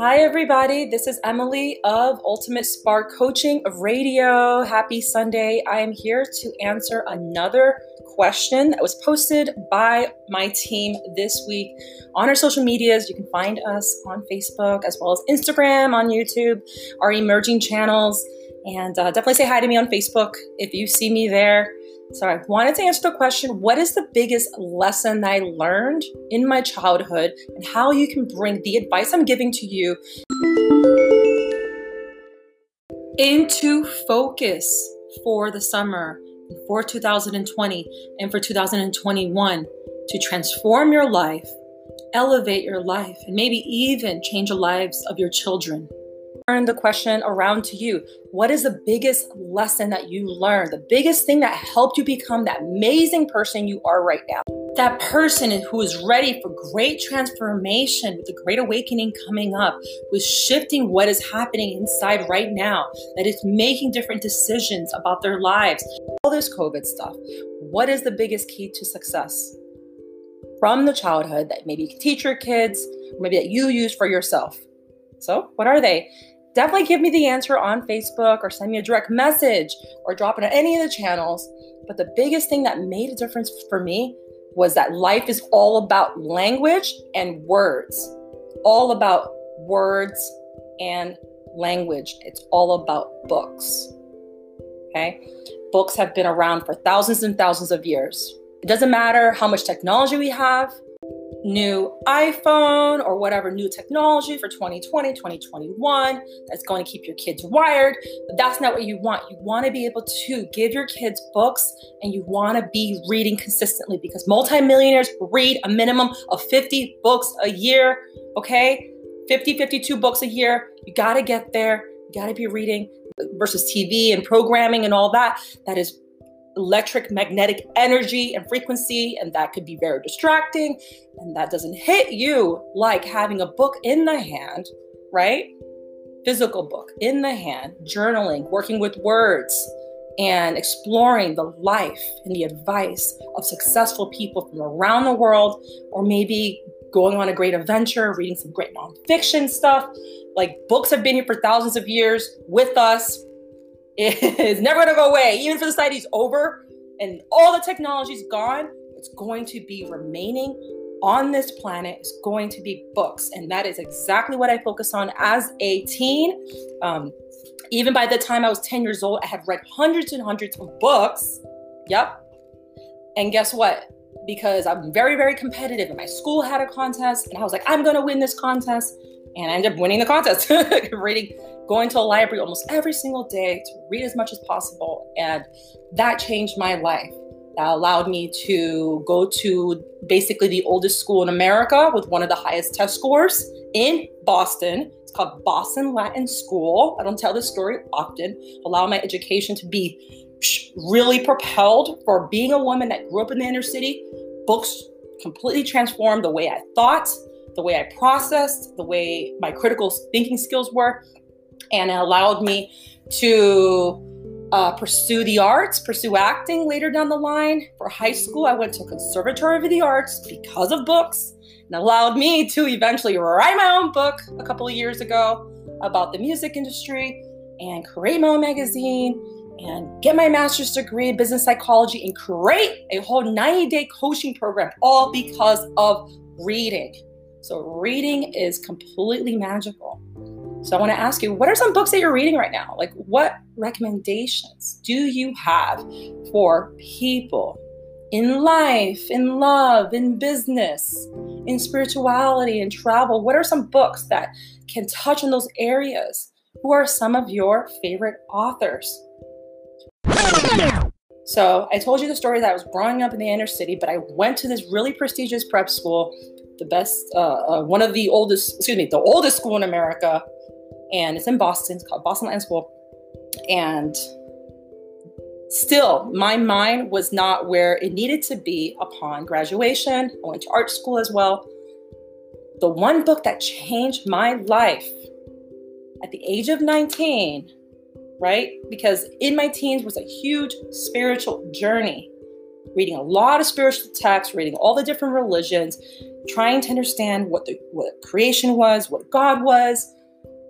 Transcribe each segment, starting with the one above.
Hi, everybody. This is Emily of Ultimate Spark Coaching Radio. Happy Sunday. I am here to answer another question that was posted by my team this week on our social medias. You can find us on Facebook as well as Instagram, on YouTube, our emerging channels. And uh, definitely say hi to me on Facebook if you see me there. So I wanted to answer the question what is the biggest lesson that I learned in my childhood and how you can bring the advice I'm giving to you into focus for the summer, for 2020, and for 2021 to transform your life, elevate your life, and maybe even change the lives of your children turn the question around to you. What is the biggest lesson that you learned? The biggest thing that helped you become that amazing person you are right now? That person who is ready for great transformation with a great awakening coming up, is shifting what is happening inside right now, that is making different decisions about their lives. All this COVID stuff. What is the biggest key to success? From the childhood that maybe you teach your kids, maybe that you use for yourself. So, what are they? Definitely give me the answer on Facebook or send me a direct message or drop it on any of the channels. But the biggest thing that made a difference for me was that life is all about language and words, all about words and language. It's all about books. Okay? Books have been around for thousands and thousands of years. It doesn't matter how much technology we have, new iPhone or whatever new technology for 2020, 2021 that's going to keep your kids wired. But that's not what you want. You want to be able to give your kids books and you want to be reading consistently because multimillionaires read a minimum of 50 books a year. Okay? 50, 52 books a year. You got to get there. You got to be reading versus TV and programming and all that. That is electric magnetic energy and frequency, and that could be very distracting. And that doesn't hit you like having a book in the hand, right? Physical book in the hand, journaling, working with words, and exploring the life and the advice of successful people from around the world, or maybe going on a great adventure, reading some great nonfiction stuff. Like books have been here for thousands of years with us is never going to go away. Even if the society's over and all the technology's gone, it's going to be remaining on this planet is going to be books. And that is exactly what I focus on as a teen. Um, even by the time I was 10 years old, I had read hundreds and hundreds of books. Yep. And guess what? Because I'm very, very competitive, and my school had a contest, and I was like, I'm going to win this contest. And I ended up winning the contest, reading going to a library almost every single day to read as much as possible. And that changed my life. That allowed me to go to basically the oldest school in America with one of the highest test scores in Boston. It's called Boston Latin School. I don't tell this story often. Allow my education to be really propelled for being a woman that grew up in the inner city. Books completely transformed the way I thought, the way I processed, the way my critical thinking skills were and it allowed me to uh, pursue the arts, pursue acting later down the line. For high school, I went to Conservatory of the Arts because of books, and allowed me to eventually write my own book a couple of years ago about the music industry and create my own magazine and get my master's degree in business psychology and create a whole 90 day coaching program, all because of reading. So, reading is completely magical. So I want to ask you, what are some books that you're reading right now? Like, what recommendations do you have for people in life, in love, in business, in spirituality, in travel? What are some books that can touch on those areas? Who are some of your favorite authors? So I told you the story that I was growing up in the inner city, but I went to this really prestigious prep school, the best, uh, uh, one of the oldest, excuse me, the oldest school in America, and it's in Boston. It's called Boston Latin School. And still, my mind was not where it needed to be upon graduation. I went to art school as well. The one book that changed my life at the age of 19, right? Because in my teens was a huge spiritual journey. reading a lot of spiritual texts, reading all the different religions, trying to understand what the what creation was, what God was.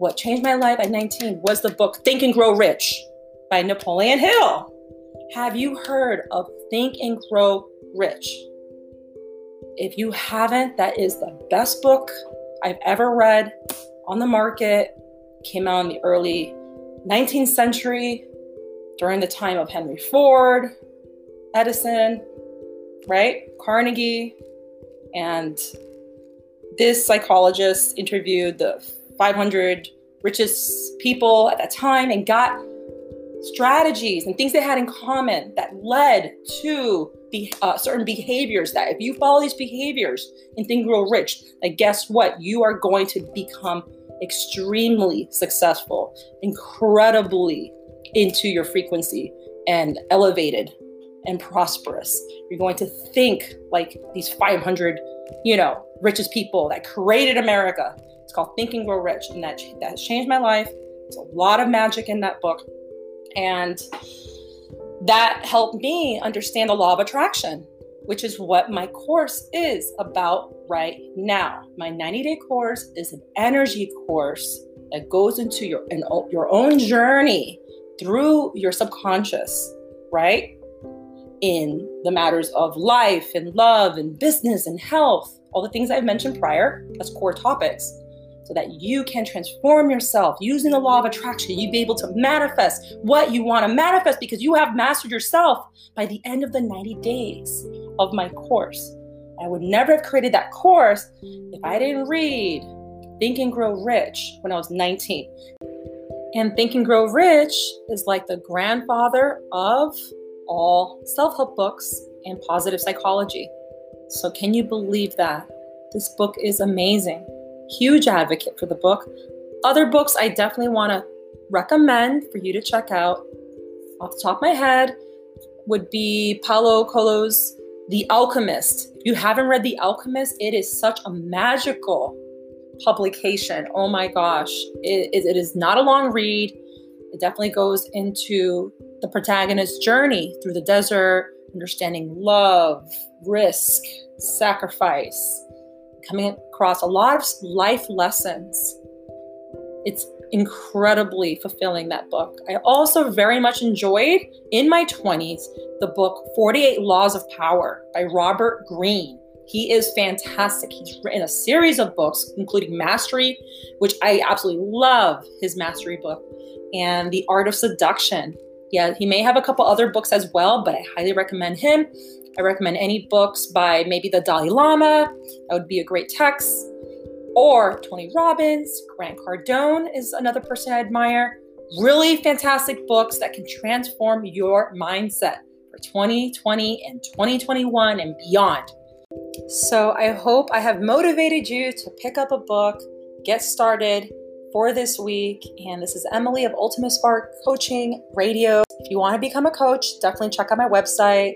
What changed my life at 19 was the book Think and Grow Rich by Napoleon Hill. Have you heard of Think and Grow Rich? If you haven't, that is the best book I've ever read on the market. Came out in the early 19th century during the time of Henry Ford, Edison, right? Carnegie. And this psychologist interviewed the 500 richest people at that time and got strategies and things they had in common that led to be, uh, certain behaviors that if you follow these behaviors and think grow rich, like guess what? You are going to become extremely successful, incredibly into your frequency and elevated and prosperous. You're going to think like these 500, you know, richest people that created America. It's called Think and Grow Rich, and that that has changed my life. There's a lot of magic in that book, and that helped me understand the law of attraction, which is what my course is about right now. My 90-day course is an energy course that goes into your your own journey through your subconscious, right? In the matters of life and love and business and health, all the things I've mentioned prior as core topics, so that you can transform yourself using the law of attraction. You'd be able to manifest what you want to manifest because you have mastered yourself by the end of the 90 days of my course. I would never have created that course if I didn't read Think and Grow Rich when I was 19. And Think and Grow Rich is like the grandfather of all self help books and positive psychology. So, can you believe that? This book is amazing. Huge advocate for the book. Other books I definitely want to recommend for you to check out off the top of my head would be Paulo Coelho's The Alchemist. If you haven't read The Alchemist, it is such a magical publication. Oh my gosh. It, it, it is not a long read. It definitely goes into the protagonist's journey through the desert, understanding love, risk, sacrifice, coming across a lot of life lessons. It's incredibly fulfilling, that book. I also very much enjoyed in my 20s the book 48 Laws of Power by Robert Greene. He is fantastic. He's written a series of books, including Mastery, which I absolutely love his Mastery book, and The Art of Seduction. Yeah, he may have a couple other books as well, but I highly recommend him. I recommend any books by maybe the Dalai Lama. That would be a great text. Or Tony Robbins, Grant Cardone is another person I admire. Really fantastic books that can transform your mindset for 2020 and 2021 and beyond. So I hope I have motivated you to pick up a book, get started for this week. And this is Emily of Ultimate Spark Coaching Radio. If you want to become a coach, definitely check out my website,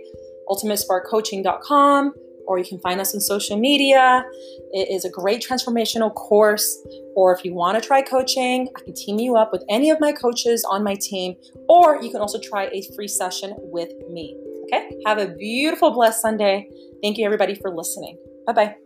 ultimatesparkcoaching.com, or you can find us on social media. It is a great transformational course. Or if you want to try coaching, I can team you up with any of my coaches on my team, or you can also try a free session with me. Okay? Have a beautiful, blessed Sunday. Thank you, everybody, for listening. Bye bye.